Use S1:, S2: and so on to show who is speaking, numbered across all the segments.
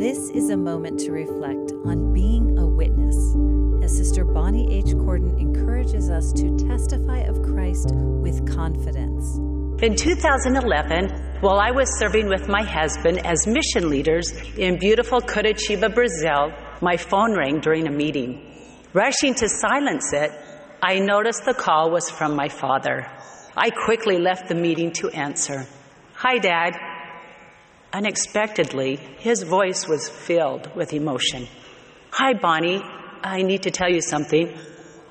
S1: This is a moment to reflect on being a witness as Sister Bonnie H. Cordon encourages us to testify of Christ with confidence.
S2: In 2011, while I was serving with my husband as mission leaders in beautiful Curitiba, Brazil, my phone rang during a meeting. Rushing to silence it, I noticed the call was from my father. I quickly left the meeting to answer. Hi, Dad. Unexpectedly, his voice was filled with emotion. Hi, Bonnie. I need to tell you something.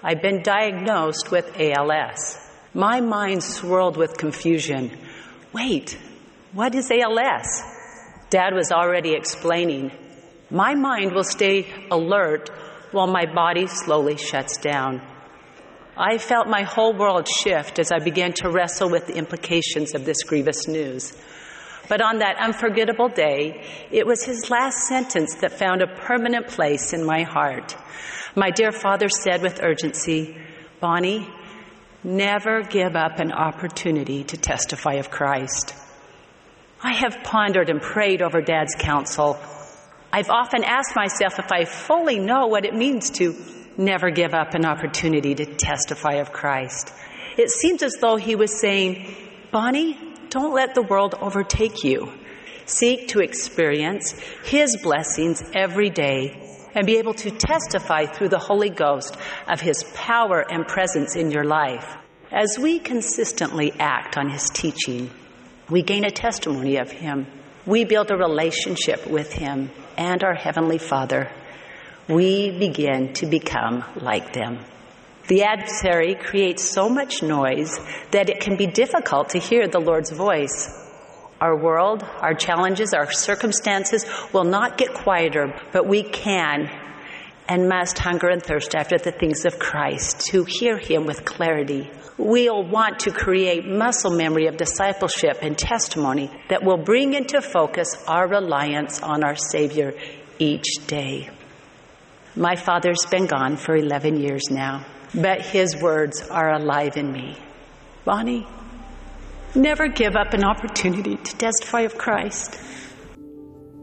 S2: I've been diagnosed with ALS. My mind swirled with confusion. Wait, what is ALS? Dad was already explaining. My mind will stay alert while my body slowly shuts down. I felt my whole world shift as I began to wrestle with the implications of this grievous news. But on that unforgettable day, it was his last sentence that found a permanent place in my heart. My dear father said with urgency, Bonnie, never give up an opportunity to testify of Christ. I have pondered and prayed over Dad's counsel. I've often asked myself if I fully know what it means to never give up an opportunity to testify of Christ. It seems as though he was saying, Bonnie, don't let the world overtake you. Seek to experience his blessings every day and be able to testify through the Holy Ghost of his power and presence in your life. As we consistently act on his teaching, we gain a testimony of him. We build a relationship with him and our Heavenly Father we begin to become like them. The adversary creates so much noise that it can be difficult to hear the Lord's voice. Our world, our challenges, our circumstances will not get quieter, but we can and must hunger and thirst after the things of Christ to hear Him with clarity. We'll want to create muscle memory of discipleship and testimony that will bring into focus our reliance on our Savior each day. My father's been gone for 11 years now, but his words are alive in me. Bonnie, never give up an opportunity to testify of Christ.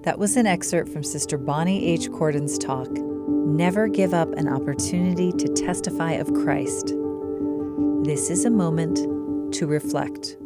S1: That was an excerpt from Sister Bonnie H. Cordon's talk, Never Give Up an Opportunity to Testify of Christ. This is a moment to reflect.